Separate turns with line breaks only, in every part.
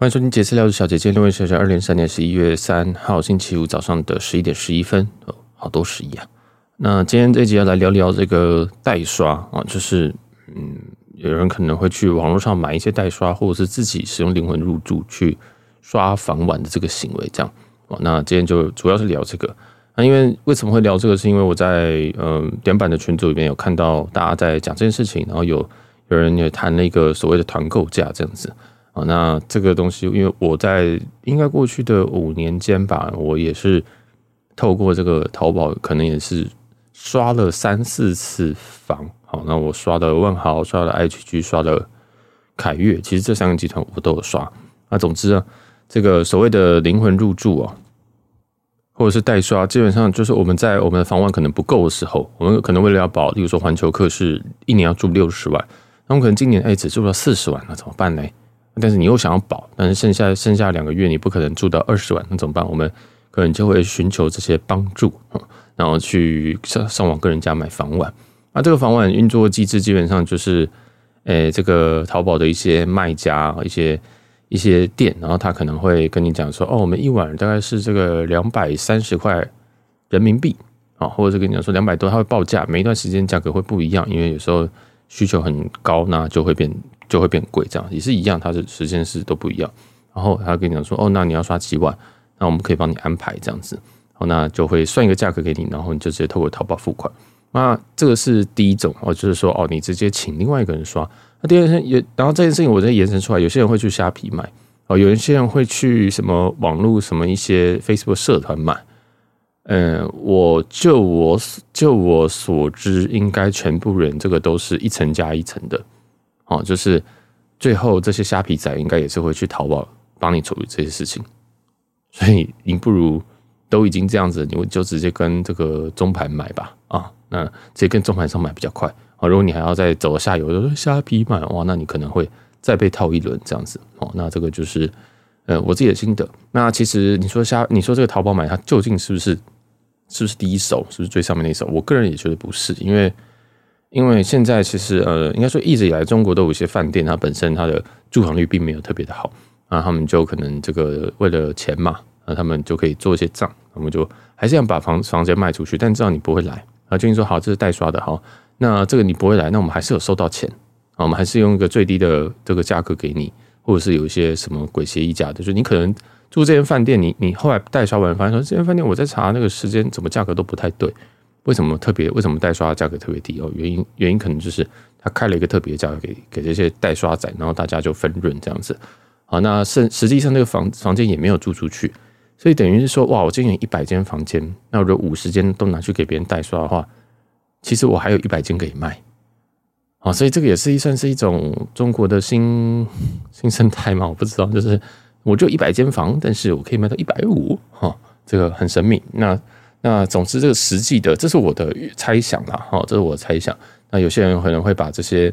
欢迎收听杰斯聊的小姐姐，六位小姐，二零二三年十一月三号星期五早上的十一点十一分，哦，好多十一啊！那今天这一集要来聊聊这个代刷啊，就是嗯，有人可能会去网络上买一些代刷，或者是自己使用灵魂入住去刷房晚的这个行为，这样哦。那今天就主要是聊这个。那因为为什么会聊这个？是因为我在嗯点版的群组里面有看到大家在讲这件事情，然后有有人也谈了一个所谓的团购价这样子。那这个东西，因为我在应该过去的五年间吧，我也是透过这个淘宝，可能也是刷了三四次房。好，那我刷了万豪，刷了 HG，刷了凯悦，其实这三个集团我都有刷。那总之啊，这个所谓的灵魂入住啊，或者是代刷，基本上就是我们在我们的房万可能不够的时候，我们可能为了要保，例如说环球客是一年要住六十万，那我们可能今年哎只住了四十万，那怎么办呢？但是你又想要保，但是剩下剩下两个月你不可能住到二十万，那怎么办？我们可能就会寻求这些帮助，然后去上上网跟人家买房晚。那这个房晚运作机制基本上就是，诶、这个淘宝的一些卖家、一些一些店，然后他可能会跟你讲说，哦，我们一晚大概是这个两百三十块人民币啊，或者是跟你讲说两百多，他会报价，每一段时间价格会不一样，因为有时候需求很高，那就会变。就会变贵，这样也是一样，它的时间是都不一样。然后他跟你讲说，哦，那你要刷几万，那我们可以帮你安排这样子。好，那就会算一个价格给你，然后你就直接透过淘宝付款。那这个是第一种哦，就是说哦，你直接请另外一个人刷。那第二件也，然后这件事情我再延伸出来，有些人会去虾皮买哦，有一些人会去什么网络什么一些 Facebook 社团买。嗯，我就我就我所知，应该全部人这个都是一层加一层的。哦，就是最后这些虾皮仔应该也是会去淘宝帮你处理这些事情，所以你不如都已经这样子，你就直接跟这个中盘买吧，啊，那直接跟中盘上买比较快啊。如果你还要再走下游，就是虾皮买哇，那你可能会再被套一轮这样子。哦，那这个就是呃我自己的心得。那其实你说虾，你说这个淘宝买它究竟是不是是不是第一手，是不是最上面那一手？我个人也觉得不是，因为。因为现在其实呃，应该说一直以来，中国都有一些饭店，它本身它的住房率并没有特别的好，啊，他们就可能这个为了钱嘛，啊，他们就可以做一些账，他们就还是要把房房间卖出去，但知道你不会来，啊，就你说好，这是代刷的，好，那这个你不会来，那我们还是有收到钱，啊，我们还是用一个最低的这个价格给你，或者是有一些什么鬼协议价的，就是你可能住这间饭店，你你后来代刷完发现说这间饭店我在查那个时间怎么价格都不太对。为什么特别？为什么代刷价格特别低哦？原因原因可能就是他开了一个特别价格给给这些代刷仔，然后大家就分润这样子。好，那实实际上那个房房间也没有租出去，所以等于是说，哇，我今年一百间房间，那我这五十间都拿去给别人代刷的话，其实我还有一百间可以卖。好，所以这个也是一算是一种中国的新 新生态嘛？我不知道，就是我就一百间房，但是我可以卖到一百五，哈，这个很神秘。那。那总之，这个实际的，这是我的猜想啦，哈，这是我的猜想。那有些人可能会把这些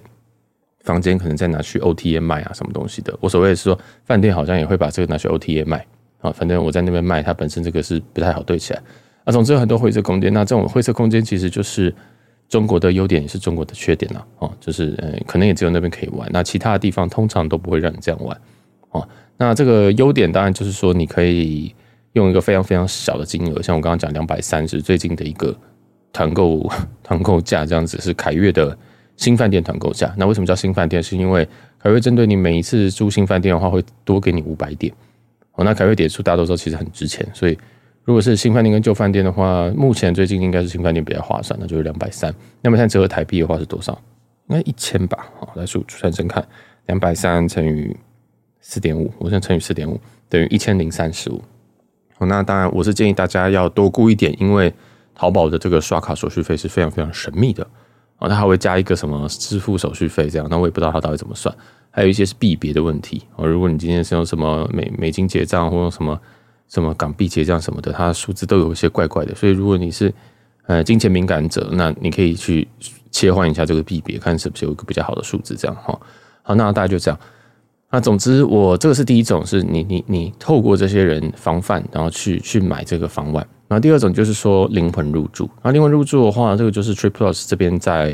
房间可能再拿去 OTA 卖啊，什么东西的。我所谓的是说，饭店好像也会把这个拿去 OTA 卖啊。反正我在那边卖，它本身这个是不太好对起来啊。总之有很多灰色空间，那这种灰色空间其实就是中国的优点，也是中国的缺点啦。哦，就是呃，可能也只有那边可以玩，那其他的地方通常都不会让你这样玩哦。那这个优点当然就是说你可以。用一个非常非常小的金额，像我刚刚讲两百三十，最近的一个团购 团购价这样子，是凯悦的新饭店团购价。那为什么叫新饭店？是因为凯悦针对你每一次住新饭店的话，会多给你五百点。哦，那凯悦点数大多数其实很值钱，所以如果是新饭店跟旧饭店的话，目前最近应该是新饭店比较划算，那就是两百三。那么现在折合台币的话是多少？应该一千吧。好，来数算算看，两百三乘以四点五，我现在乘以四点五等于一千零三十五。那当然，我是建议大家要多顾一点，因为淘宝的这个刷卡手续费是非常非常神秘的啊，它还会加一个什么支付手续费这样，那我也不知道它到底怎么算。还有一些是币别的问题啊，如果你今天是用什么美美金结账，或用什么什么港币结账什么的，它的数字都有一些怪怪的。所以如果你是呃金钱敏感者，那你可以去切换一下这个币别，看是不是有一个比较好的数字这样哈。好，那大概就这样。那总之，我这个是第一种，是你你你透过这些人防范，然后去去买这个房晚。然后第二种就是说灵魂入住。那灵魂入住的话，这个就是 Trip Plus 这边在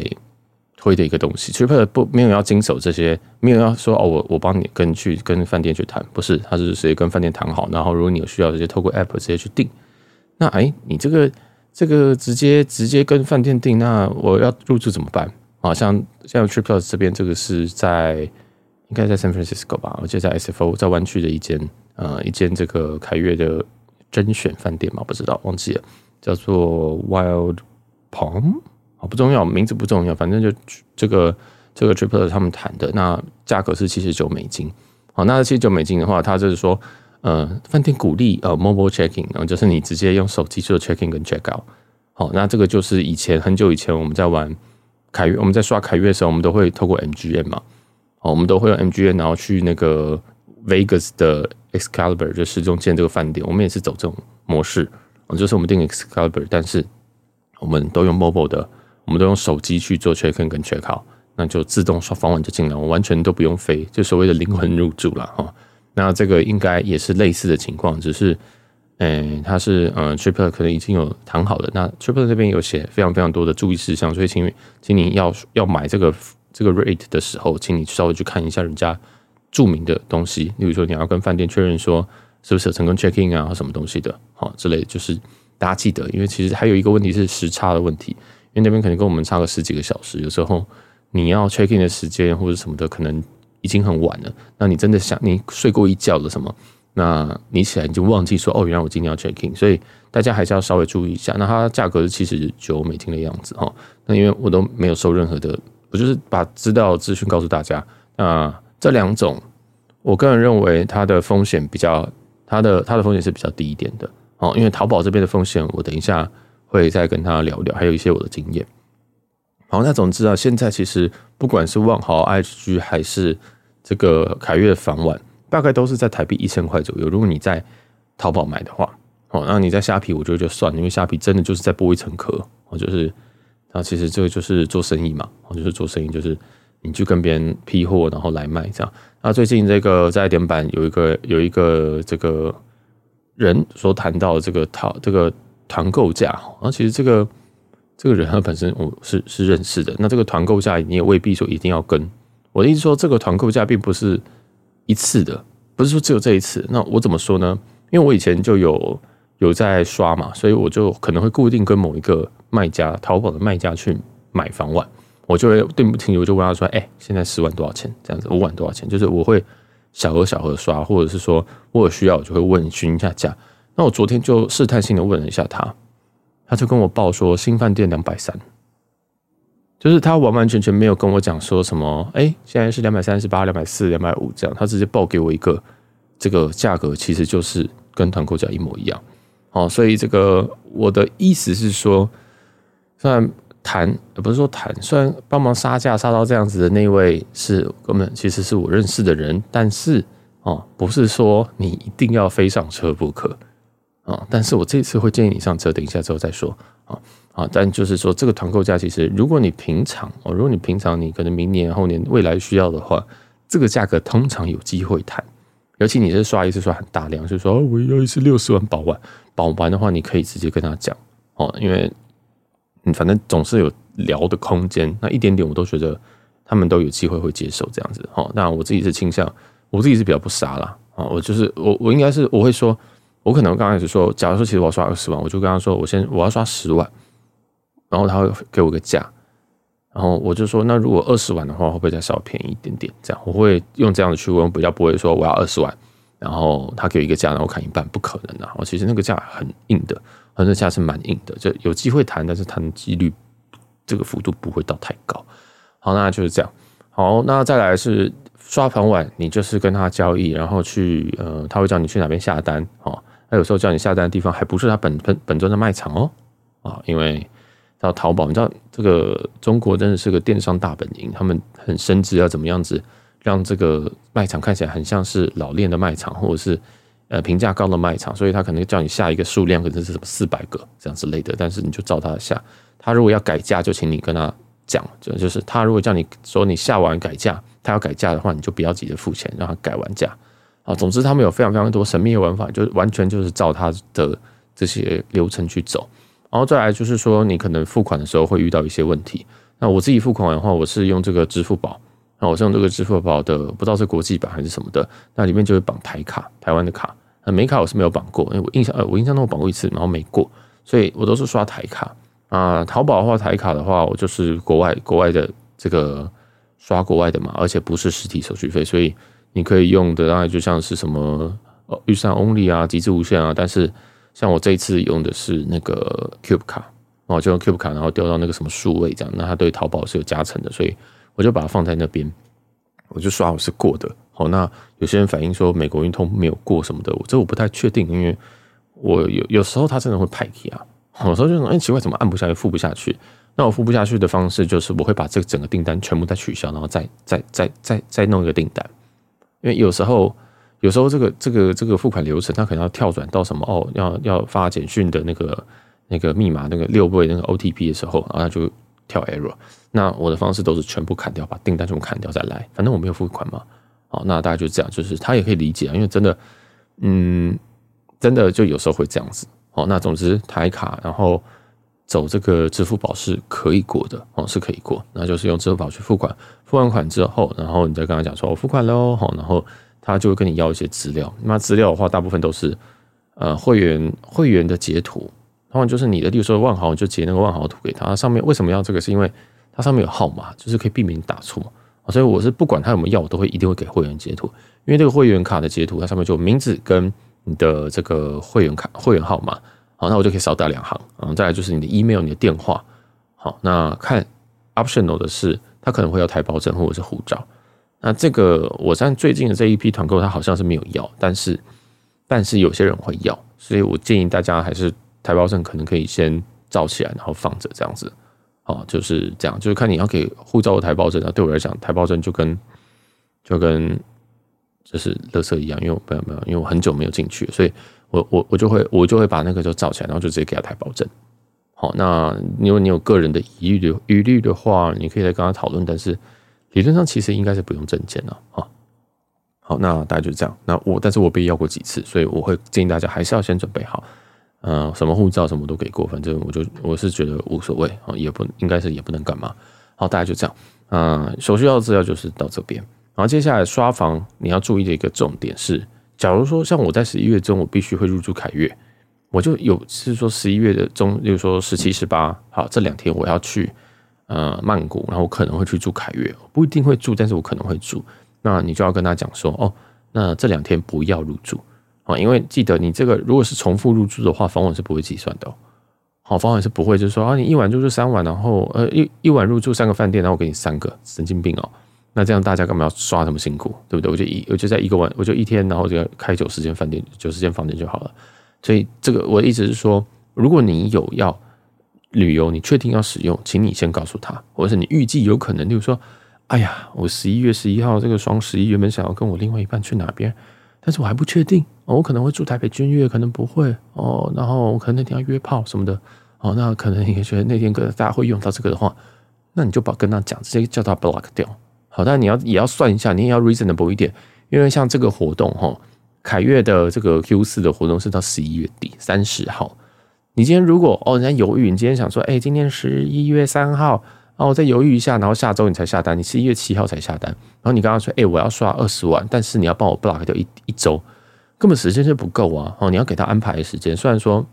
推的一个东西。Triplet 不没有要经手这些，没有要说哦，我我帮你跟去跟饭店去谈，不是，他是直接跟饭店谈好，然后如果你有需要，直接透过 App 直接去订。那哎，你这个这个直接直接跟饭店订，那我要入住怎么办？啊，像像 Triplet 这边这个是在应该在 San Francisco 吧，我记得在 SFO 在湾区的一间呃一间这个凯悦的甄选饭店嘛，不知道忘记了，叫做 Wild Palm。啊，不重要，名字不重要，反正就这个这个 Triplet 他们谈的，那价格是七十九美金。好，那七十九美金的话，他就是说，呃，饭店鼓励呃 mobile checking，然后就是你直接用手机做 checking 跟 check out。好，那这个就是以前很久以前我们在玩凯悦，我们在刷凯悦的时候，我们都会透过 MGM 嘛，哦，我们都会用 MGM，然后去那个 Vegas 的 Excalibur 就市中间这个饭店，我们也是走这种模式，就是我们订 Excalibur，但是我们都用 mobile 的。我们都用手机去做 check in 跟 check out，那就自动刷房晚就进来，我完全都不用飞，就所谓的灵魂入住了哈。那这个应该也是类似的情况，只是，诶，它是嗯，Triple 可能已经有谈好了。那 Triple 这边有写非常非常多的注意事项，所以请请你要要买这个这个 rate 的时候，请你稍微去看一下人家注明的东西，例如说你要跟饭店确认说是不是有成功 check in 啊，什么东西的，好之类，就是大家记得，因为其实还有一个问题是时差的问题。因为那边可能跟我们差个十几个小时，有时候你要 check in 的时间或者什么的，可能已经很晚了。那你真的想你睡过一觉了什么？那你起来你就忘记说哦，原来我今天要 check in，所以大家还是要稍微注意一下。那它价格是七十九美金的样子哈。那因为我都没有收任何的，我就是把知道资讯告诉大家。那这两种，我个人认为它的风险比较，它的它的风险是比较低一点的哦。因为淘宝这边的风险，我等一下。会再跟他聊聊，还有一些我的经验。好，那总之啊，现在其实不管是万豪、IG 还是这个凯悦房晚，大概都是在台币一千块左右。如果你在淘宝买的话，哦，那你在虾皮，我觉得就算，因为虾皮真的就是在剥一层壳。哦就是，那其实这个就是做生意嘛，就是做生意，就是你去跟别人批货，然后来卖这样。那最近这个在点板有一个有一个这个人所谈到这个淘这个。团购价，然后其实这个这个人他本身我是是认识的。那这个团购价你也未必说一定要跟。我的意思说，这个团购价并不是一次的，不是说只有这一次。那我怎么说呢？因为我以前就有有在刷嘛，所以我就可能会固定跟某一个卖家，淘宝的卖家去买房晚，我就会对不起，我就问他说：“哎，现在十万多少钱？这样子，五万多少钱？”就是我会小额小额刷，或者是说我有需要，我就会问询一下价。那我昨天就试探性的问了一下他，他就跟我报说新饭店两百三，就是他完完全全没有跟我讲说什么，哎，现在是两百三十八、两百四、两百五这样，他直接报给我一个这个价格，其实就是跟团购价一模一样。哦，所以这个我的意思是说，虽然谈，不是说谈，虽然帮忙杀价杀到这样子的那位是根本其实是我认识的人，但是哦，不是说你一定要飞上车不可。啊，但是我这次会建议你上车，等一下之后再说啊啊！但就是说，这个团购价其实，如果你平常哦，如果你平常你可能明年后年未来需要的话，这个价格通常有机会谈。尤其你是刷一次刷很大量，就是说我要一次六十万保完，保完的话，你可以直接跟他讲哦，因为你反正总是有聊的空间，那一点点我都觉得他们都有机会会接受这样子哦。那我自己是倾向，我自己是比较不傻啦啊，我就是我我应该是我会说。我可能刚开始说，假如说其实我要刷二十万，我就跟他说，我先我要刷十万，然后他会给我个价，然后我就说，那如果二十万的话，会不会再稍微便宜一点点？这样我会用这样的去问，比较不会说我要二十万，然后他给一个价，然后砍一半，不可能的。我其实那个价很硬的，那价是蛮硬的，就有机会谈，但是谈的几率这个幅度不会到太高。好，那就是这样。好，那再来是刷盘晚，你就是跟他交易，然后去呃，他会叫你去哪边下单，哦。他有时候叫你下单的地方还不是他本本本尊的卖场哦，啊，因为到淘宝，你知道这个中国真的是个电商大本营，他们很深知要怎么样子让这个卖场看起来很像是老练的卖场，或者是呃评价高的卖场，所以他可能叫你下一个数量可能是什么四百个这样之类的，但是你就照他下，他如果要改价，就请你跟他讲，就就是他如果叫你说你下完改价，他要改价的话，你就不要急着付钱，让他改完价。啊，总之他们有非常非常多神秘的玩法，就完全就是照他的这些流程去走。然后再来就是说，你可能付款的时候会遇到一些问题，那我自己付款的话，我是用这个支付宝，那我是用这个支付宝的，不知道是国际版还是什么的，那里面就会绑台卡，台湾的卡。美卡我是没有绑过，因为我印象呃，我印象中我绑过一次，然后没过，所以我都是刷台卡啊。淘宝的话，台卡的话，我就是国外国外的这个刷国外的嘛，而且不是实体手续费，所以你可以用的，当然就像是什么预算 Only 啊，极致无限啊。但是像我这一次用的是那个 Cube 卡。哦，就用 Cube 卡，然后调到那个什么数位这样，那它对淘宝是有加成的，所以我就把它放在那边，我就刷我是过的。好，那有些人反映说美国运通没有过什么的，我这我不太确定，因为我有有时候它真的会派气啊，有时候就说哎奇怪，怎么按不下去，付不下去？那我付不下去的方式就是我会把这个整个订单全部再取消，然后再再再再再弄一个订单，因为有时候有时候这个这个这个付款流程它可能要跳转到什么哦，要要发简讯的那个。那个密码那个六位那个 OTP 的时候，然后就跳 error。那我的方式都是全部砍掉，把订单全部砍掉再来。反正我没有付款嘛。好，那大家就这样，就是他也可以理解啊，因为真的，嗯，真的就有时候会这样子。好，那总之台卡，然后走这个支付宝是可以过的哦，是可以过。那就是用支付宝去付款，付完款之后，然后你再跟他讲说我付款喽。好，然后他就会跟你要一些资料。那资料的话，大部分都是呃会员会员的截图。然后就是你的，例如说万豪，就截那个万豪图给他。上面为什么要这个？是因为它上面有号码，就是可以避免打错。所以我是不管他有没有要，我都会一定会给会员截图，因为这个会员卡的截图，它上面就名字跟你的这个会员卡会员号码。好，那我就可以少打两行。嗯，再来就是你的 email、你的电话。好，那看 optional 的是，他可能会要台胞证或者是护照。那这个我在最近的这一批团购，他好像是没有要，但是但是有些人会要，所以我建议大家还是。台胞证可能可以先照起来，然后放着这样子，哦，就是这样，就是看你要给护照的台胞证啊。对我来讲，台胞证就跟就跟就是垃圾一样，因为我没有没有，因为我很久没有进去，所以我我我就会我就会把那个就照起来，然后就直接给他台胞证。好，那如果你有个人的疑虑疑虑的话，你可以来跟他讨论，但是理论上其实应该是不用证件了啊。好，那大概就是这样。那我但是我被要过几次，所以我会建议大家还是要先准备好。呃，什么护照什么都给过，反正我就我是觉得无所谓啊，也不应该是也不能干嘛。好，大家就这样。呃，手续要的资料就是到这边。然后接下来刷房你要注意的一个重点是，假如说像我在十一月中我必须会入住凯悦，我就有是说十一月的中，比如说十七、十八，好，这两天我要去呃曼谷，然后我可能会去住凯悦，不一定会住，但是我可能会住。那你就要跟他讲说，哦，那这两天不要入住。啊，因为记得你这个如果是重复入住的话，房晚是不会计算的。好，房晚是不会，就是说啊，你一晚入住三晚，然后呃一一晚入住三个饭店，然后我给你三个，神经病哦。那这样大家干嘛要刷这么辛苦，对不对？我就一我就在一个晚，我就一天，然后就要开九十间饭店，九十间房间就好了。所以这个我的意思是说，如果你有要旅游，你确定要使用，请你先告诉他，或者是你预计有可能，例如说，哎呀，我十一月十一号这个双十一原本想要跟我另外一半去哪边。但是我还不确定，我可能会住台北君悦，可能不会哦。然后我可能那天要约炮什么的哦。那可能也觉得那天跟大家会用到这个的话，那你就把跟他讲，直接叫他 block 掉。好，但你要也要算一下，你也要 reasonable 一点，因为像这个活动哈，凯悦的这个 Q 四的活动是到十一月底三十号。你今天如果哦，人家犹豫，你今天想说，哎，今天十一月三号。哦，我再犹豫一下，然后下周你才下单，你十一月七号才下单。然后你刚刚说，哎，我要刷二十万，但是你要帮我 block 掉一一周，根本时间就不够啊！哦，你要给他安排时间，虽然说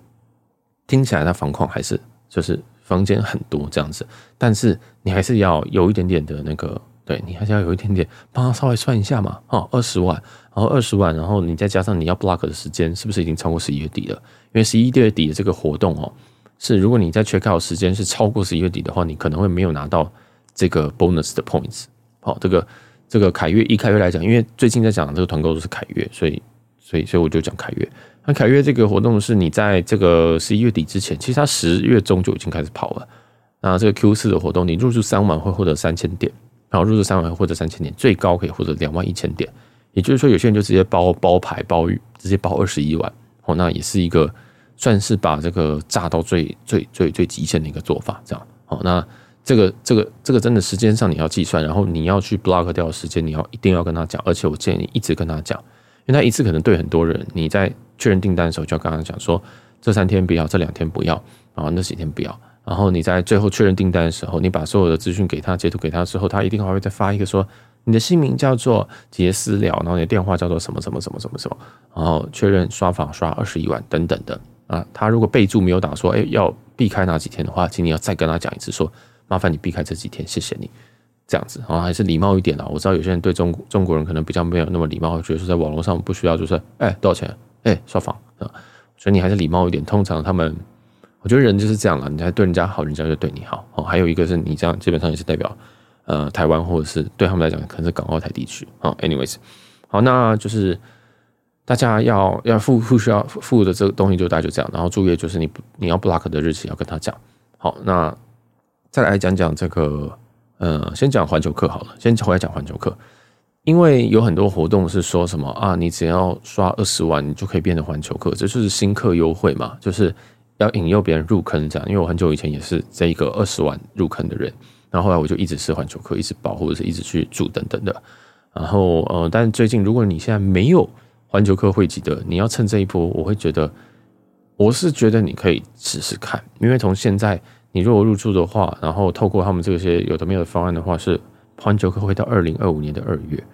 听起来他房况还是就是房间很多这样子，但是你还是要有一点点的那个，对你还是要有一点点帮他稍微算一下嘛。哦，二十万，然后二十万，然后你再加上你要 block 的时间，是不是已经超过十一月底了？因为十一月底的这个活动哦。是，如果你在 check out 时间是超过十一月底的话，你可能会没有拿到这个 bonus 的 points。好，这个这个凯悦一凯悦来讲，因为最近在讲这个团购都是凯悦，所以所以所以我就讲凯悦。那凯悦这个活动是你在这个十一月底之前，其实它十月中就已经开始跑了。那这个 Q 四的活动，你入住三晚会获得三千点，然后入住三晚会获得三千点，最高可以获得两万一千点。也就是说，有些人就直接包包牌包直接包二十一万。哦，那也是一个。算是把这个炸到最最最最极限的一个做法，这样好。那这个这个这个真的时间上你要计算，然后你要去 block 掉时间，你要一定要跟他讲。而且我建议你一直跟他讲，因为他一次可能对很多人，你在确认订单的时候就要跟他讲说，这三天不要，这两天不要，然后那几天不要，然后你在最后确认订单的时候，你把所有的资讯给他，截图给他之后，他一定还会再发一个说你的姓名叫做杰斯了，然后你的电话叫做什么什么什么什么什么，然后确认刷房刷二十一万等等的啊。他如果备注没有打说哎要避开哪几天的话，请你要再跟他讲一次说，说麻烦你避开这几天，谢谢你。这样子，然后还是礼貌一点啦。我知道有些人对中中国人可能比较没有那么礼貌，觉得说在网络上不需要就是哎多少钱哎刷房啊，所以你还是礼貌一点。通常他们，我觉得人就是这样了，你还对人家好，人家就对你好。哦，还有一个是你这样基本上也是代表呃台湾或者是对他们来讲可能是港澳台地区啊。Anyways，好，那就是大家要要付付需要付的这个东西就大概就这样。然后注意就是你你要 block 的日期要跟他讲。好，那再来讲讲这个。呃，先讲环球课好了，先回来讲环球课，因为有很多活动是说什么啊，你只要刷二十万，你就可以变成环球客，这就是新客优惠嘛，就是要引诱别人入坑这样。因为我很久以前也是这一个二十万入坑的人，然后后来我就一直是环球客，一直保或者是一直去住等等的。然后呃，但是最近如果你现在没有环球客汇集的，你要趁这一波，我会觉得，我是觉得你可以试试看，因为从现在。你如果入住的话，然后透过他们这些有的没有的方案的话，是环球客会到二零二五年的二月。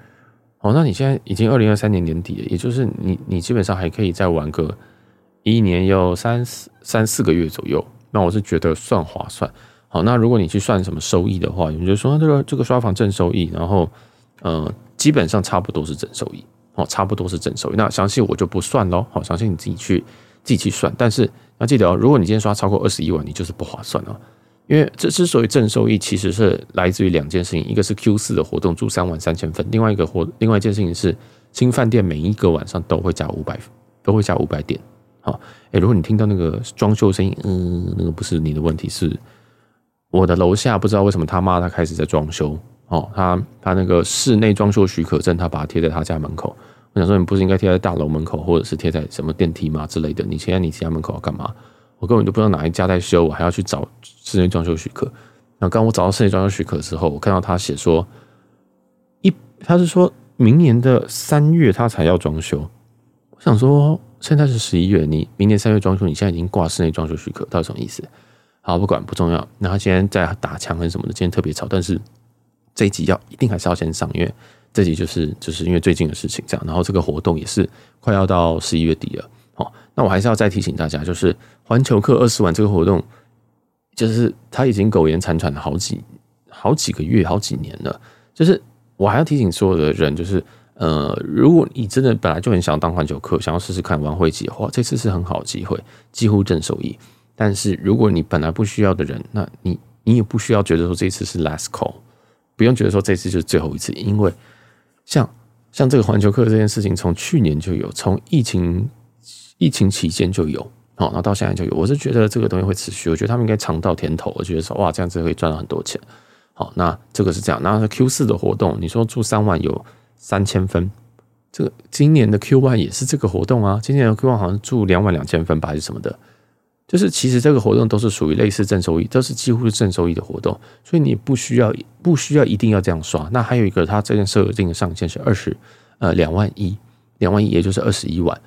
哦，那你现在已经二零二三年年底了，也就是你你基本上还可以再玩个一年有三四三四个月左右。那我是觉得算划算。好，那如果你去算什么收益的话，你就说这个这个刷房正收益，然后呃基本上差不多是正收益哦，差不多是正收益。那详细我就不算喽，好，详细你自己去自己去算，但是。要记得哦，如果你今天刷超过二十一万，你就是不划算哦。因为这之所以正收益，其实是来自于两件事情，一个是 Q 四的活动住三晚三千分，另外一个活，另外一件事情是新饭店每一个晚上都会加五百，都会加五百点。好，诶，如果你听到那个装修声音，嗯，那个不是你的问题，是我的楼下不知道为什么他妈他开始在装修哦，他他那个室内装修许可证，他把它贴在他家门口。我想说，你不是应该贴在大楼门口，或者是贴在什么电梯吗之类的？你贴在你家门口要干嘛？我根本就不知道哪一家在修，我还要去找室内装修许可。然后刚我找到室内装修许可之后，我看到他写说一，他是说明年的三月他才要装修。我想说，现在是十一月，你明年三月装修，你现在已经挂室内装修许可，到底什么意思？好，不管不重要。那他现在在打枪还是什么的，今天特别吵，但是这一集要一定还是要先上，因为。这集就是就是因为最近的事情这样，然后这个活动也是快要到十一月底了。好，那我还是要再提醒大家，就是环球客二十万这个活动，就是他已经苟延残喘了好几好几个月、好几年了。就是我还要提醒所有的人，就是呃，如果你真的本来就很想当环球客，想要试试看玩会籍的话，这次是很好的机会，几乎正收益。但是如果你本来不需要的人，那你你也不需要觉得说这次是 last call，不用觉得说这次就是最后一次，因为。像像这个环球客这件事情，从去年就有，从疫情疫情期间就有，好，然后到现在就有。我是觉得这个东西会持续，我觉得他们应该尝到甜头，我觉得说哇，这样子可以赚到很多钱。好，那这个是这样。然后 Q 四的活动，你说住三晚有三千分，这个今年的 Q one 也是这个活动啊。今年的 Q one 好像住两晚两千分吧，还是什么的。就是其实这个活动都是属于类似正收益，都是几乎是正收益的活动，所以你不需要不需要一定要这样刷。那还有一个，它这件设定的上限是二十呃两万一，两万一也就是二十一万。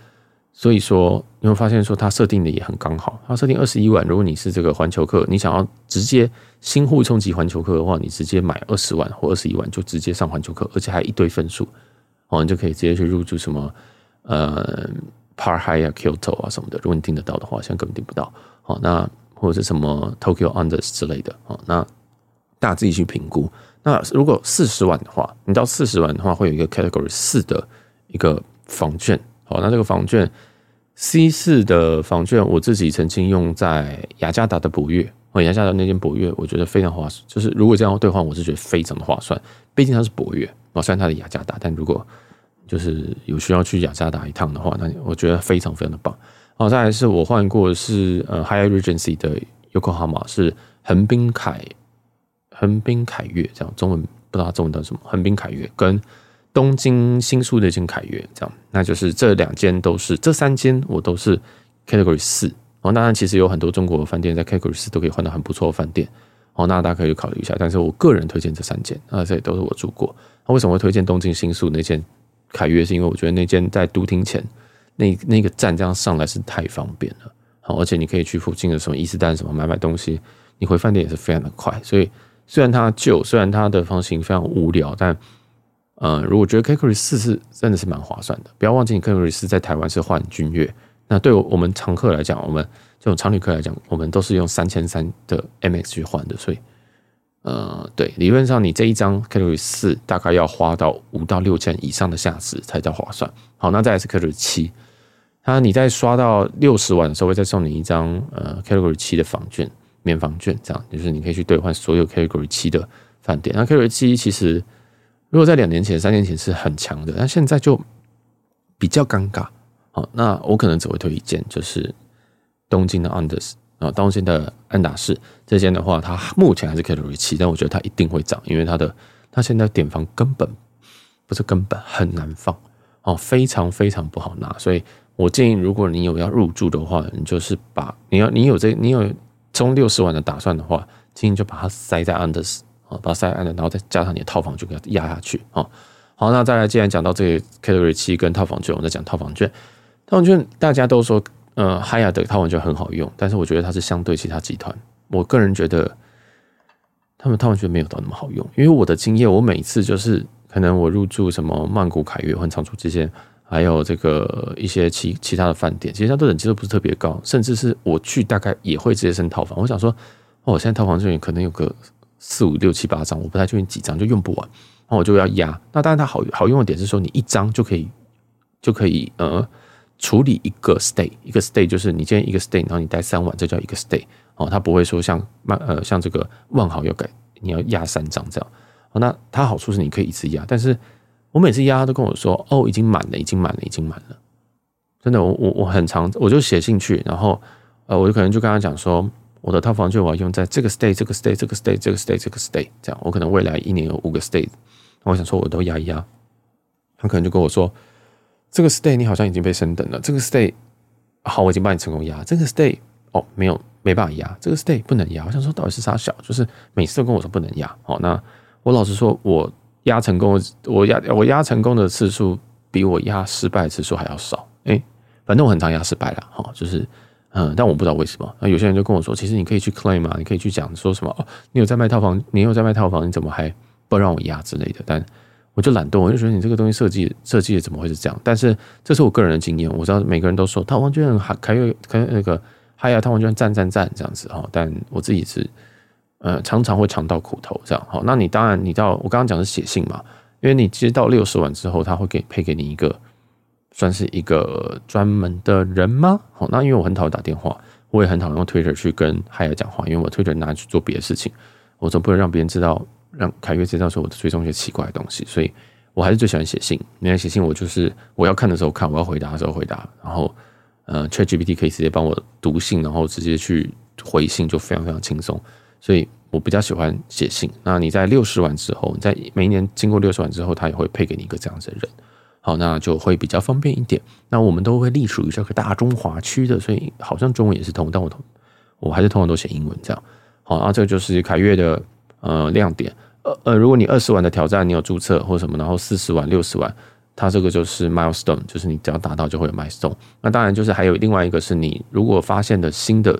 所以说你会发现说它设定的也很刚好，它设定二十一万。如果你是这个环球客，你想要直接新户冲击环球客的话，你直接买二十万或二十一万就直接上环球客，而且还一堆分数哦，你就可以直接去入住什么呃。Park Hyatt Kyoto 啊什么的，如果你订得到的话，现在根本订不到。好，那或者是什么 Tokyo Unders 之类的，好，那大家自己去评估。那如果四十万的话，你到四十万的话，会有一个 Category 四的一个房券。好，那这个房券 C 四的房券，我自己曾经用在雅加达的博悦，哦，雅加达那间博悦，我觉得非常划算。就是如果这样兑换，我是觉得非常的划算。毕竟它是博悦，哦，虽然它的雅加达，但如果就是有需要去雅加达一趟的话，那我觉得非常非常的棒。哦，再来是我换过的是呃 Higher Regency 的 Yokohama 是横滨凯横滨凯悦这样，中文不知道中文叫什么，横滨凯悦跟东京新宿的一间凯悦这样，那就是这两间都是这三间我都是 Category 四哦。当然其实有很多中国饭店在 Category 四都可以换到很不错的饭店哦，那大家可以考虑一下。但是我个人推荐这三间啊，这也都是我住过。那为什么会推荐东京新宿那间？凯悦是因为我觉得那间在都厅前那那个站这样上来是太方便了，好，而且你可以去附近的什么伊势丹什么买买东西，你回饭店也是非常的快。所以虽然它旧，虽然它的房型非常无聊，但呃，如果觉得 Category 四是真的是蛮划算的。不要忘记，你 Category 四在台湾是换君越，那对我们常客来讲，我们这种常旅客来讲，我们都是用三千三的 MX 去换的，所以。呃，对，理论上你这一张 Category 四大概要花到五到六千以上的价值才叫划算。好，那再来是 Category 七，它你在刷到六十万的时候会再送你一张呃 Category 七的房券，免房券，这样就是你可以去兑换所有 Category 七的饭店。那 Category 七其实如果在两年前、三年前是很强的，但现在就比较尴尬。好，那我可能只会推一件，就是东京的 Under。啊，东京的安达仕这间的话，它目前还是 Category 七，但我觉得它一定会涨，因为它的它现在点房根本不是根本很难放哦，非常非常不好拿，所以我建议，如果你有要入住的话，你就是把你要你有这你有充六十万的打算的话，建议就把它塞在安德斯啊，把它塞在安德，然后再加上你的套房就给它压下去啊。好，那再来，既然讲到这个 Category 七跟套房券，我们再讲套房券，套房券大家都说。呃，哈亚的套房券很好用，但是我觉得它是相对其他集团，我个人觉得他们套房券没有到那么好用。因为我的经验，我每次就是可能我入住什么曼谷凯悦、或长住这些，还有这个一些其其他的饭店，其实它的等级都不是特别高，甚至是我去大概也会直接升套房。我想说，哦，现在套房这里可能有个四五六七八张，我不太确定几张就用不完，然后我就要压。那当然它好好用的点是说，你一张就可以就可以呃。处理一个 stay，一个 stay 就是你今天一个 stay，然后你待三晚，这叫一个 stay 哦。它不会说像万呃像这个万豪要改，你要压三张这样。哦，那它好处是你可以一次压，但是我每次压都跟我说哦，已经满了，已经满了，已经满了。真的，我我我很常我就写进去，然后呃，我就可能就跟他讲说，我的套房就我要用在这个 stay，这个 stay，这个 stay，这个 stay，这个 stay 这样。我可能未来一年有五个 stay，我想说我都压一压，他可能就跟我说。这个 stay 你好像已经被升等了。这个 stay 好，我已经帮你成功压。这个 stay 哦，没有没办法压。这个 stay 不能压。我想说到底是啥小，就是每次都跟我说不能压。哦，那我老实说，我压成功，我压我压成功的次数比我压失败次数还要少。诶，反正我很常压失败了。哈，就是嗯，但我不知道为什么。那有些人就跟我说，其实你可以去 claim 啊，你可以去讲说什么哦，你有在卖套房，你有在卖套房，你怎么还不让我压之类的？但我就懒惰，我就觉得你这个东西设计设计的怎么会是这样？但是这是我个人的经验，我知道每个人都说他完全还还有可那个嗨呀，他完全赞赞赞这样子哈，但我自己是呃常常会尝到苦头这样哈。那你当然你到我刚刚讲的是写信嘛，因为你接到六十万之后，他会给配给你一个算是一个专门的人吗？好，那因为我很讨厌打电话，我也很讨厌用 Twitter 去跟嗨呀讲话，因为我 Twitter 拿去做别的事情，我总不能让别人知道。让凯越知道说我追踪一些奇怪的东西，所以我还是最喜欢写信。因为写信，我就是我要看的时候看，我要回答的时候回答。然后，呃，ChatGPT 可以直接帮我读信，然后直接去回信，就非常非常轻松。所以我比较喜欢写信。那你在六十万之后，你在每一年经过六十万之后，他也会配给你一个这样子的人。好，那就会比较方便一点。那我们都会隶属于这个大中华区的，所以好像中文也是通，但我通我还是通常都写英文这样。好，那这个就是凯越的呃亮点。呃，如果你二十万的挑战，你有注册或什么，然后四十万、六十万，它这个就是 milestone，就是你只要达到就会有 milestone。那当然就是还有另外一个是你如果发现的新的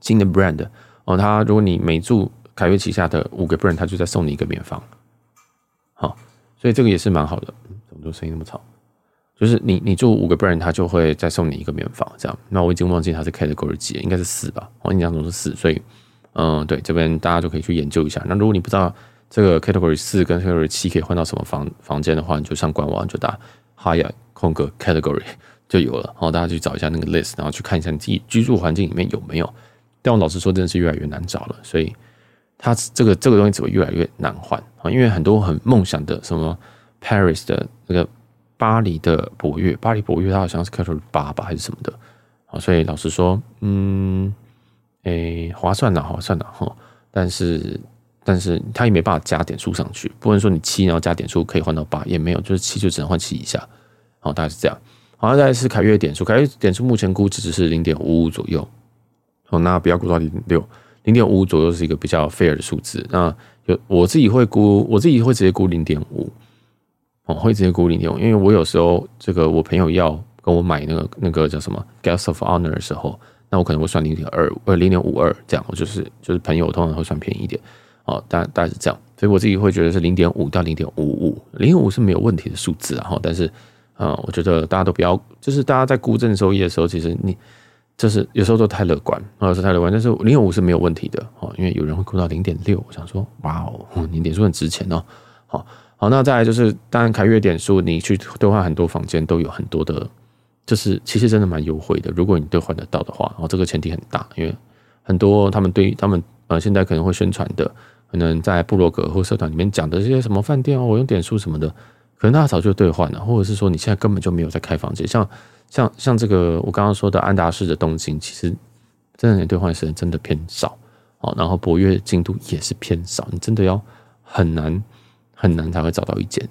新的 brand 哦，它如果你每住凯悦旗下的五个 brand，它就再送你一个免房。好，所以这个也是蛮好的。怎么说声音那么吵？就是你你住五个 brand，它就会再送你一个免房，这样。那我已经忘记它是 category 几，应该是四吧？我印象中是四，所以嗯，对，这边大家就可以去研究一下。那如果你不知道，这个 Category 四跟 Category 七可以换到什么房房间的话，你就上官网就打 Hyatt 空格 Category 就有了。然后大家去找一下那个 list，然后去看一下你自己居住环境里面有没有。但我老实说，真的是越来越难找了，所以它这个这个东西只会越来越难换啊。因为很多很梦想的什么 Paris 的那个巴黎的博悦，巴黎博悦它好像是 Category 八吧还是什么的啊。所以老实说，嗯，诶，划算的划算的哈，但是。但是它也没办法加点数上去，不能说你七然后加点数可以换到八，也没有，就是七就只能换七以下，好，大概是这样。好，再来是凯越点数，凯越点数目前估值只是零点五五左右，好，那不要估到零点六，零点五五左右是一个比较 fair 的数字。那有我自己会估，我自己会直接估零点五，哦，会直接估零点五，因为我有时候这个我朋友要跟我买那个那个叫什么 Guest of Honor 的时候。那我可能会算零点二呃零点五二这样，我就是就是朋友通常会算便宜一点哦，大大概是这样，所以我自己会觉得是零点五到零点五五，零五是没有问题的数字，然后但是呃，我觉得大家都不要，就是大家在估正收益的时候，其实你就是有时候都太乐观，或者是太乐观，但是零点五是没有问题的哦，因为有人会估到零点六，我想说哇哦，你点数很值钱哦，好好，那再来就是当然凯悦点数，你去兑换很多房间都有很多的。就是其实真的蛮优惠的，如果你兑换得到的话，然后这个前提很大，因为很多他们对他们呃现在可能会宣传的，可能在部落格或社团里面讲的这些什么饭店哦，我用点数什么的，可能大家早就兑换了，或者是说你现在根本就没有在开房间，像像像这个我刚刚说的安达仕的东京，其实真的兑换时间真的偏少哦，然后博悦京都也是偏少，你真的要很难很难才会找到一间，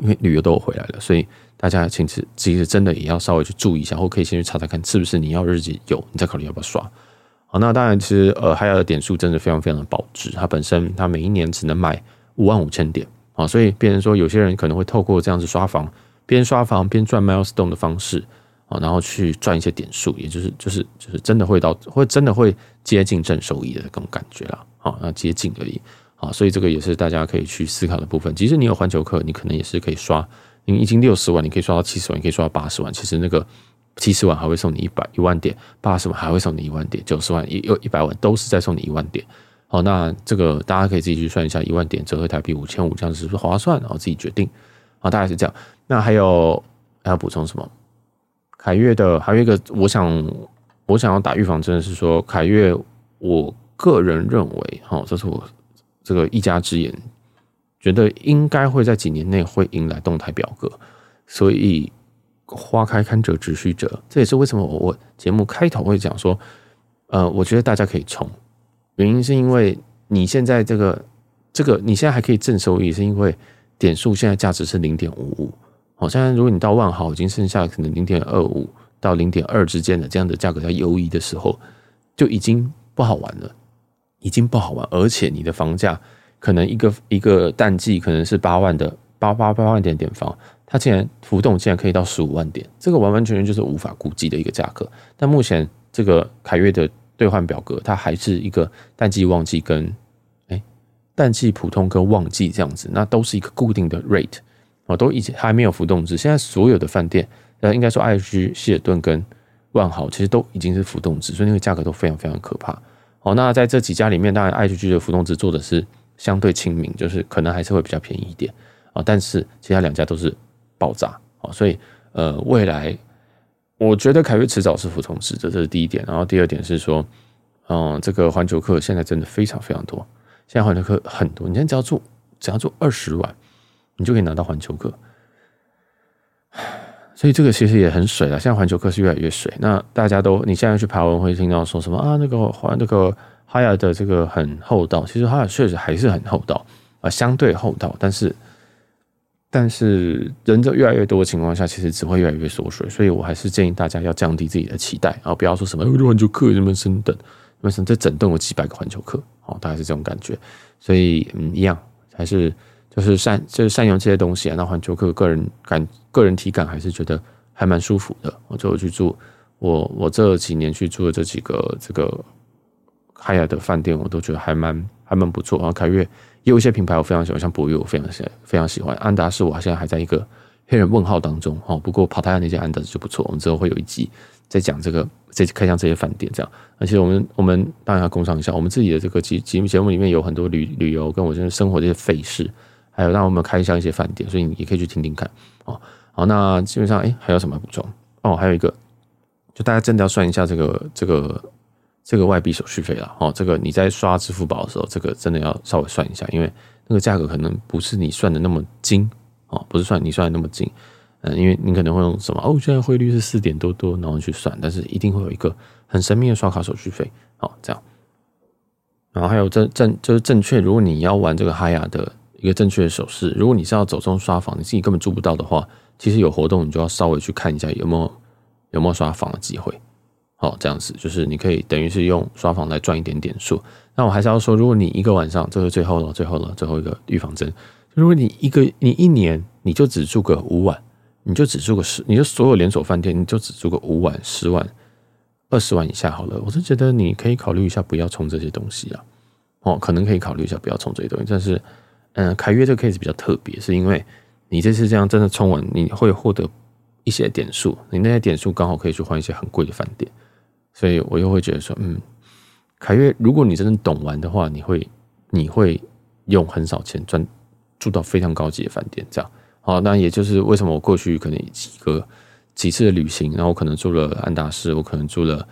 因为旅游都有回来了，所以。大家其实其实真的也要稍微去注意一下，或可以先去查查看是不是你要日籍有，你再考虑要不要刷。好，那当然，其实呃海尔的点数真的非常非常的保值，它本身它每一年只能买五万五千点啊，所以变成说有些人可能会透过这样子刷房，边刷房边赚 milestone 的方式啊，然后去赚一些点数，也就是就是就是真的会到会真的会接近正收益的这种感觉啦。好，那接近而已啊，所以这个也是大家可以去思考的部分。即使你有环球客，你可能也是可以刷。你已经六十万，你可以刷到七十万，你可以刷到八十万。其实那个七十万还会送你一百一万点，八十万还会送你一万点，九十万也有一百万都是在送你一万点。好，那这个大家可以自己去算一下，一万点折合台币五千五，这样是不是划算？然后自己决定。好，大概是这样。那还有还要补充什么？凯越的还有一个，我想我想要打预防针的是说，凯越，我个人认为，哈，这是我这个一家之言。觉得应该会在几年内会迎来动态表格，所以花开堪折直须折，这也是为什么我我节目开头会讲说，呃，我觉得大家可以冲，原因是因为你现在这个这个你现在还可以正收益，是因为点数现在价值是零点五五，好，现在如果你到万豪已经剩下可能零点二五到零点二之间的这样的价格在优异的时候，就已经不好玩了，已经不好玩，而且你的房价。可能一个一个淡季可能是八万的八八八万点点房，它竟然浮动竟然可以到十五万点，这个完完全全就是无法估计的一个价格。但目前这个凯悦的兑换表格，它还是一个淡季旺季跟哎淡季普通跟旺季这样子，那都是一个固定的 rate 哦，都已经还没有浮动值。现在所有的饭店，呃，应该说 IHG 希尔顿跟万豪其实都已经是浮动值，所以那个价格都非常非常可怕。哦，那在这几家里面，当然 IHG 的浮动值做的是。相对亲民，就是可能还是会比较便宜一点啊，但是其他两家都是爆炸啊，所以呃，未来我觉得凯悦迟早是浮动值的，这是第一点。然后第二点是说，嗯，这个环球客现在真的非常非常多，现在环球客很多，你现在只要做只要做二十万，你就可以拿到环球客，所以这个其实也很水了。现在环球客是越来越水，那大家都你现在去爬文会听到说什么啊，那个环那个。哈亚的这个很厚道，其实哈亚确实还是很厚道啊，相对厚道，但是但是人就越来越多的情况下，其实只会越来越缩水，所以我还是建议大家要降低自己的期待啊，不要说什么环球客什么升等，为什么这整栋有几百个环球客，哦，大概是这种感觉，所以嗯，一样还是就是善就是善用这些东西啊，那环球客个人感个人体感还是觉得还蛮舒服的，我就去住我我这几年去住的这几个这个。海雅的饭店我都觉得还蛮还蛮不错，然后凯悦也有一些品牌我非常喜欢，像博悦我非常喜非常喜欢，安达仕我现在还在一个黑人问号当中哦。不过跑台那些安达仕就不错，我们之后会有一集再讲这个，再开箱这些饭店这样。而且我们我们当然要工商一下，我们自己的这个节节目节目里面有很多旅旅游跟我现在生活这些费事，还有让我们开箱一些饭店，所以你也可以去听听看哦。好，那基本上哎还有什么补充哦？还有一个，就大家真的要算一下这个这个。这个外币手续费了哦，这个你在刷支付宝的时候，这个真的要稍微算一下，因为那个价格可能不是你算的那么精哦，不是算你算的那么精，嗯，因为你可能会用什么哦，现在汇率是四点多多，然后去算，但是一定会有一个很神秘的刷卡手续费哦，这样，然后还有正正就是正确，如果你要玩这个哈雅的一个正确的手势，如果你是要走中刷房，你自己根本租不到的话，其实有活动你就要稍微去看一下有没有有没有刷房的机会。好，这样子就是你可以等于是用刷房来赚一点点数。那我还是要说，如果你一个晚上，这是最后了，最后了，最后一个预防针。如果你一个你一年你就只住个五晚，你就只住个十，你就所有连锁饭店你就只住个五晚十晚，二十万以下好了，我是觉得你可以考虑一下不要充这些东西啊。哦，可能可以考虑一下不要充这些东西，但是，嗯，凯悦这个 case 比较特别，是因为你这次这样真的充完，你会获得一些点数，你那些点数刚好可以去换一些很贵的饭店，所以我又会觉得说，嗯，凯悦，如果你真的懂玩的话，你会你会用很少钱赚住到非常高级的饭店，这样。好，那也就是为什么我过去可能几个几次的旅行，然后我可能住了安达仕，我可能住了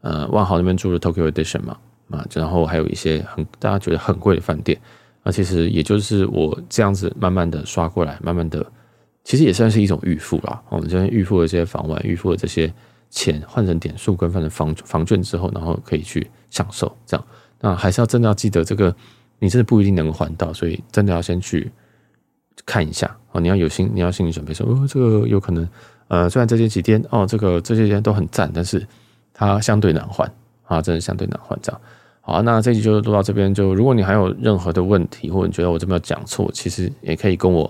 呃万豪那边住了 Tokyo Edition 嘛。啊，然后还有一些很大家觉得很贵的饭店，那其实也就是我这样子慢慢的刷过来，慢慢的，其实也算是一种预付啦。我们这边预付了这些房晚，预付了这些钱换成点数跟换成房房券之后，然后可以去享受这样。那还是要真的要记得这个，你真的不一定能还到，所以真的要先去看一下哦。你要有心，你要心理准备说，哦，这个有可能，呃，虽然这些几天哦，这个这些天都很赞，但是它相对难还啊，真的相对难还这样。好，那这集就录到这边。就如果你还有任何的问题，或者你觉得我这边有讲错，其实也可以跟我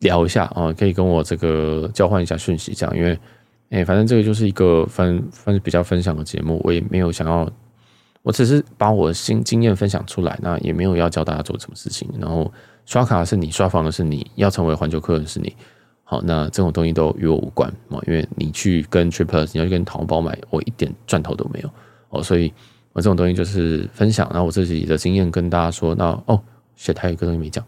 聊一下啊，可以跟我这个交换一下讯息，这样。因为，哎、反正这个就是一个分分比较分享的节目，我也没有想要，我只是把我的新经验分享出来，那也没有要教大家做什么事情。然后刷卡是你，刷房的是你，要成为环球客人是你。好，那这种东西都与我无关啊，因为你去跟 Triplus，你要去跟淘宝买，我一点赚头都没有哦，所以。我这种东西就是分享，然后我自己的经验跟大家说。那哦，shit，还有一个东西没讲。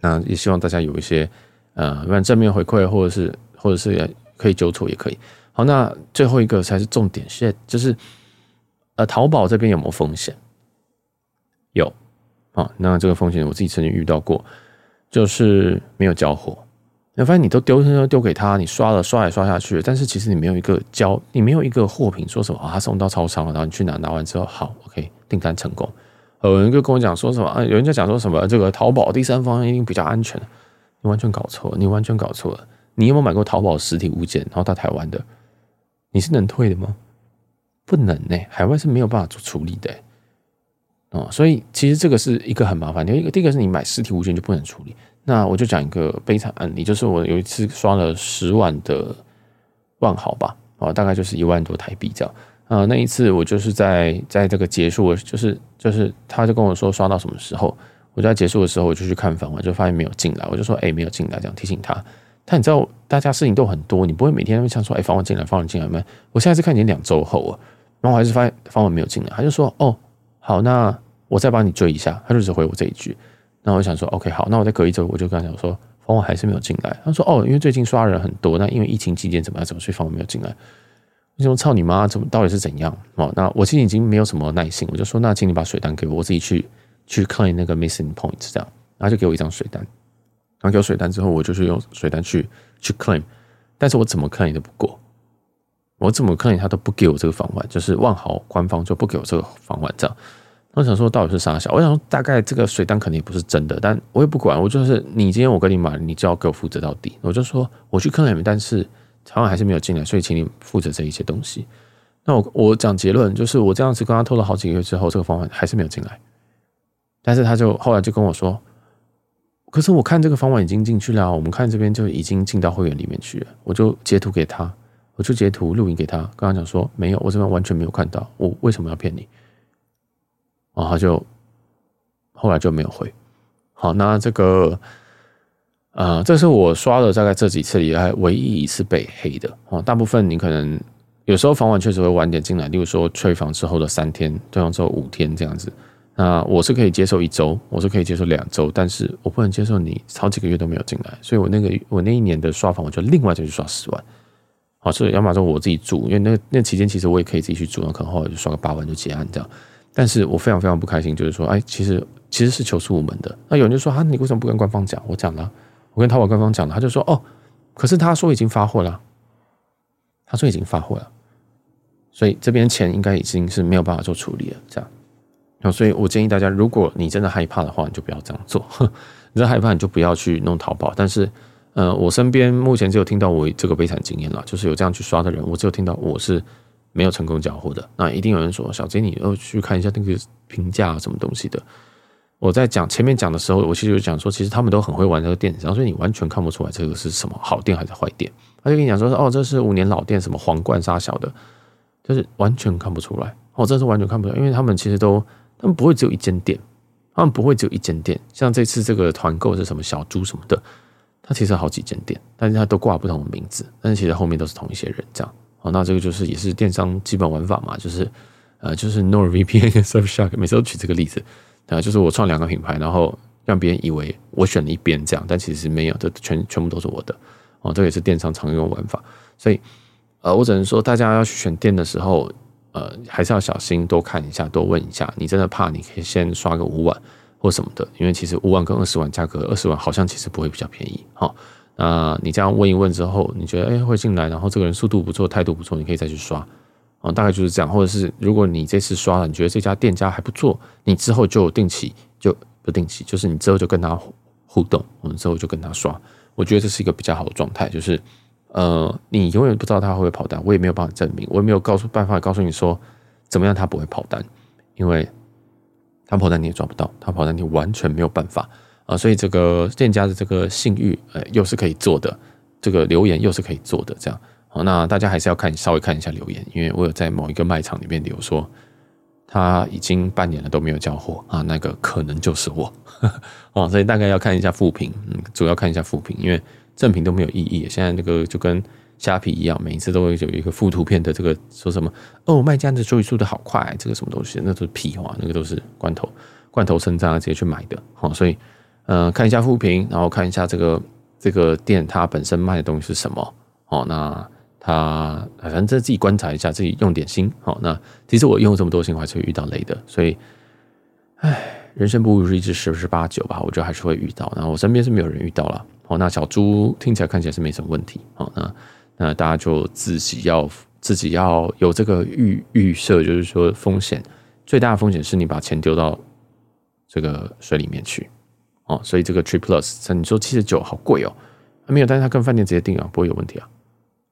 那也希望大家有一些呃，不然正面回馈，或者是或者是可以纠错也可以。好，那最后一个才是重点现在就是呃，淘宝这边有没有风险？有啊，那这个风险我自己曾经遇到过，就是没有交货。你发现你都丢丢丢给他，你刷了刷来刷下去，但是其实你没有一个交，你没有一个货品说什么啊，他送到超商了，然后你去拿，拿完之后好，OK，订单成功。有人就跟我讲说什么啊，有人就讲说什么这个淘宝第三方一定比较安全，你完全搞错了，你完全搞错了。你有没有买过淘宝实体物件，然后到台湾的，你是能退的吗？不能呢、海外是没有办法做处理的、欸。哦，所以其实这个是一个很麻烦的一个，第一个是你买实体物件就不能处理。那我就讲一个悲惨案例，就是我有一次刷了十万的万豪吧，啊，大概就是一万多台币这样。啊，那一次我就是在在这个结束，就是就是他就跟我说刷到什么时候，我就在结束的时候我就去看房，我就发现没有进来，我就说哎没有进来，这样提醒他。但你知道大家事情都很多，你不会每天都想说哎房文进来，房文进来没？我现在是看已经两周后了，然后我还是发现房文没有进来，他就说哦好，那我再帮你追一下，他就只回我这一句。那我想说，OK，好，那我再隔一周，我就跟他讲说，房文还是没有进来。他说，哦，因为最近刷人很多，那因为疫情期间怎么样怎么，所以房文没有进来。我说，操你妈，怎么到底是怎样？哦，那我其实已经没有什么耐心，我就说，那请你把水单给我，我自己去去 claim 那个 missing points 这样，然后就给我一张水单，然后给我水单之后，我就去用水单去去 claim，但是我怎么 claim 都不过，我怎么 claim 他都不给我这个房款，就是万豪官方就不给我这个房款，这样。我想说到底是啥小？我想说大概这个水单肯定不是真的，但我也不管，我就是你今天我跟你买，你就要给我负责到底。我就说我去 claim，，但是台湾还是没有进来，所以请你负责这一些东西。那我我讲结论就是，我这样子跟他拖了好几个月之后，这个方案还是没有进来。但是他就后来就跟我说，可是我看这个方案已经进去了，我们看这边就已经进到会员里面去了。我就截图给他，我就截图录影给他，跟他讲说没有，我这边完全没有看到，我为什么要骗你？然后就后来就没有回。好，那这个，呃，这是我刷了大概这几次以来唯一一次被黑的哦。大部分你可能有时候房晚确实会晚点进来，例如说退房之后的三天，退房之后五天这样子。那我是可以接受一周，我是可以接受两周，但是我不能接受你好几个月都没有进来。所以我那个我那一年的刷房，我就另外再去刷十万。好，所以要么说我自己住，因为那那期间其实我也可以自己去住，那可能后来就刷个八万就结案这样。但是我非常非常不开心，就是说，哎，其实其实是求出无门的。那有人就说，啊，你为什么不跟官方讲？我讲了，我跟淘宝官方讲了，他就说，哦，可是他说已经发货了，他说已经发货了，所以这边钱应该已经是没有办法做处理了。这样，那所以我建议大家，如果你真的害怕的话，你就不要这样做。你真害怕，你就不要去弄淘宝。但是，呃，我身边目前只有听到我这个悲惨经验了，就是有这样去刷的人，我只有听到我是。没有成功交货的，那一定有人说：“小杰，你要去看一下那个评价什么东西的。”我在讲前面讲的时候，我其实就讲说，其实他们都很会玩这个电子商，所以你完全看不出来这个是什么好店还是坏店。他就跟你讲说：“哦，这是五年老店，什么皇冠杀小的。”就是完全看不出来。哦，这是完全看不出来，因为他们其实都，他们不会只有一间店，他们不会只有一间店。像这次这个团购是什么小猪什么的，它其实好几间店，但是它都挂不同的名字，但是其实后面都是同一些人这样。哦，那这个就是也是电商基本玩法嘛，就是呃，就是 NordVPN 跟 Surfshark 每次都举这个例子，啊，就是我创两个品牌，然后让别人以为我选了一边这样，但其实没有，这全全部都是我的。哦，这也是电商常用玩法，所以呃，我只能说大家要去选店的时候。呃，还是要小心，多看一下，多问一下。你真的怕，你可以先刷个五万或什么的，因为其实五万跟二十万价格，二十万好像其实不会比较便宜。好，那你这样问一问之后，你觉得哎会进来，然后这个人速度不错，态度不错，你可以再去刷。哦，大概就是这样。或者是如果你这次刷了，你觉得这家店家还不错，你之后就定期就不定期，就是你之后就跟他互动，我们之后就跟他刷。我觉得这是一个比较好的状态，就是。呃，你永远不知道他会不会跑单，我也没有办法证明，我也没有告诉办法告诉你说怎么样他不会跑单，因为他跑单你也抓不到，他跑单你完全没有办法啊，所以这个店家的这个信誉，呃，又是可以做的，这个留言又是可以做的，这样好，那大家还是要看稍微看一下留言，因为我有在某一个卖场里面留说他已经半年了都没有交货啊，那个可能就是我哦，所以大概要看一下复评，嗯，主要看一下复评，因为。正品都没有意义。现在那个就跟虾皮一样，每一次都会有一个附图片的这个说什么哦，卖家的收取速度好快，这个什么东西，那都是屁话，那个都是罐头 罐头称赞啊，直接去买的。好，所以呃，看一下负评，然后看一下这个这个店它本身卖的东西是什么。好，那它反正自己观察一下，自己用点心。好，那其实我用这么多心，我还是会遇到雷的。所以，唉，人生不如意之十之八九吧，我觉得还是会遇到。然后我身边是没有人遇到了。哦，那小猪听起来看起来是没什么问题。好，那那大家就自己要自己要有这个预预设，就是说风险最大的风险是你把钱丢到这个水里面去。哦，所以这个 Trip Plus，你说七十九好贵哦，没有，但是他跟饭店直接订啊，不会有问题啊。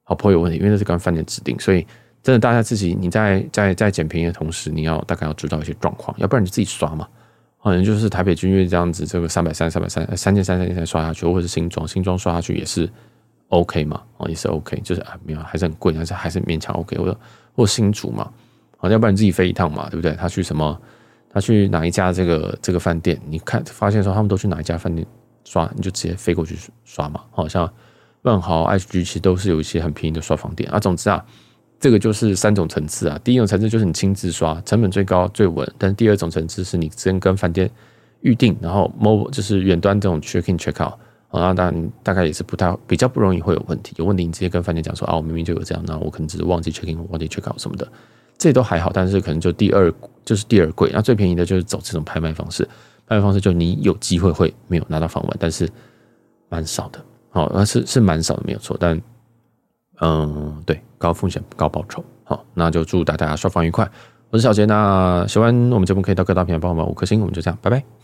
好，不会有问题，因为那是跟饭店指定，所以真的大家自己你在在在捡便宜的同时，你要大概要知道一些状况，要不然你自己刷嘛。可能就是台北君悦这样子，这个三百三、三百三、三千三、三千三刷下去，或者是新装、新装刷下去也是 OK 嘛？哦，也是 OK，就是啊，没有，还是很贵，但是还是勉强 OK。或者或新竹嘛，好，要不然你自己飞一趟嘛，对不对？他去什么？他去哪一家这个这个饭店？你看发现说他们都去哪一家饭店刷，你就直接飞过去刷嘛。好像万豪、H G 其实都是有一些很便宜的刷房店啊。总之啊。这个就是三种层次啊，第一种层次就是你亲自刷，成本最高最稳。但是第二种层次是你先跟饭店预定，然后 mobile 就是远端这种 check in check out，然后当然大概也是不太比较不容易会有问题。有问题你直接跟饭店讲说啊，我明明就有这样，那我可能只是忘记 check in，忘记 check out 什么的，这都还好。但是可能就第二就是第二贵，那最便宜的就是走这种拍卖方式，拍卖方式就你有机会会没有拿到房晚，但是蛮少的，好，那是是蛮少的没有错，但。嗯，对，高风险高报酬，好，那就祝大家收房愉快。我是小杰，那喜欢我们节目可以到各大平台帮我们五颗星，我们就这样，拜拜。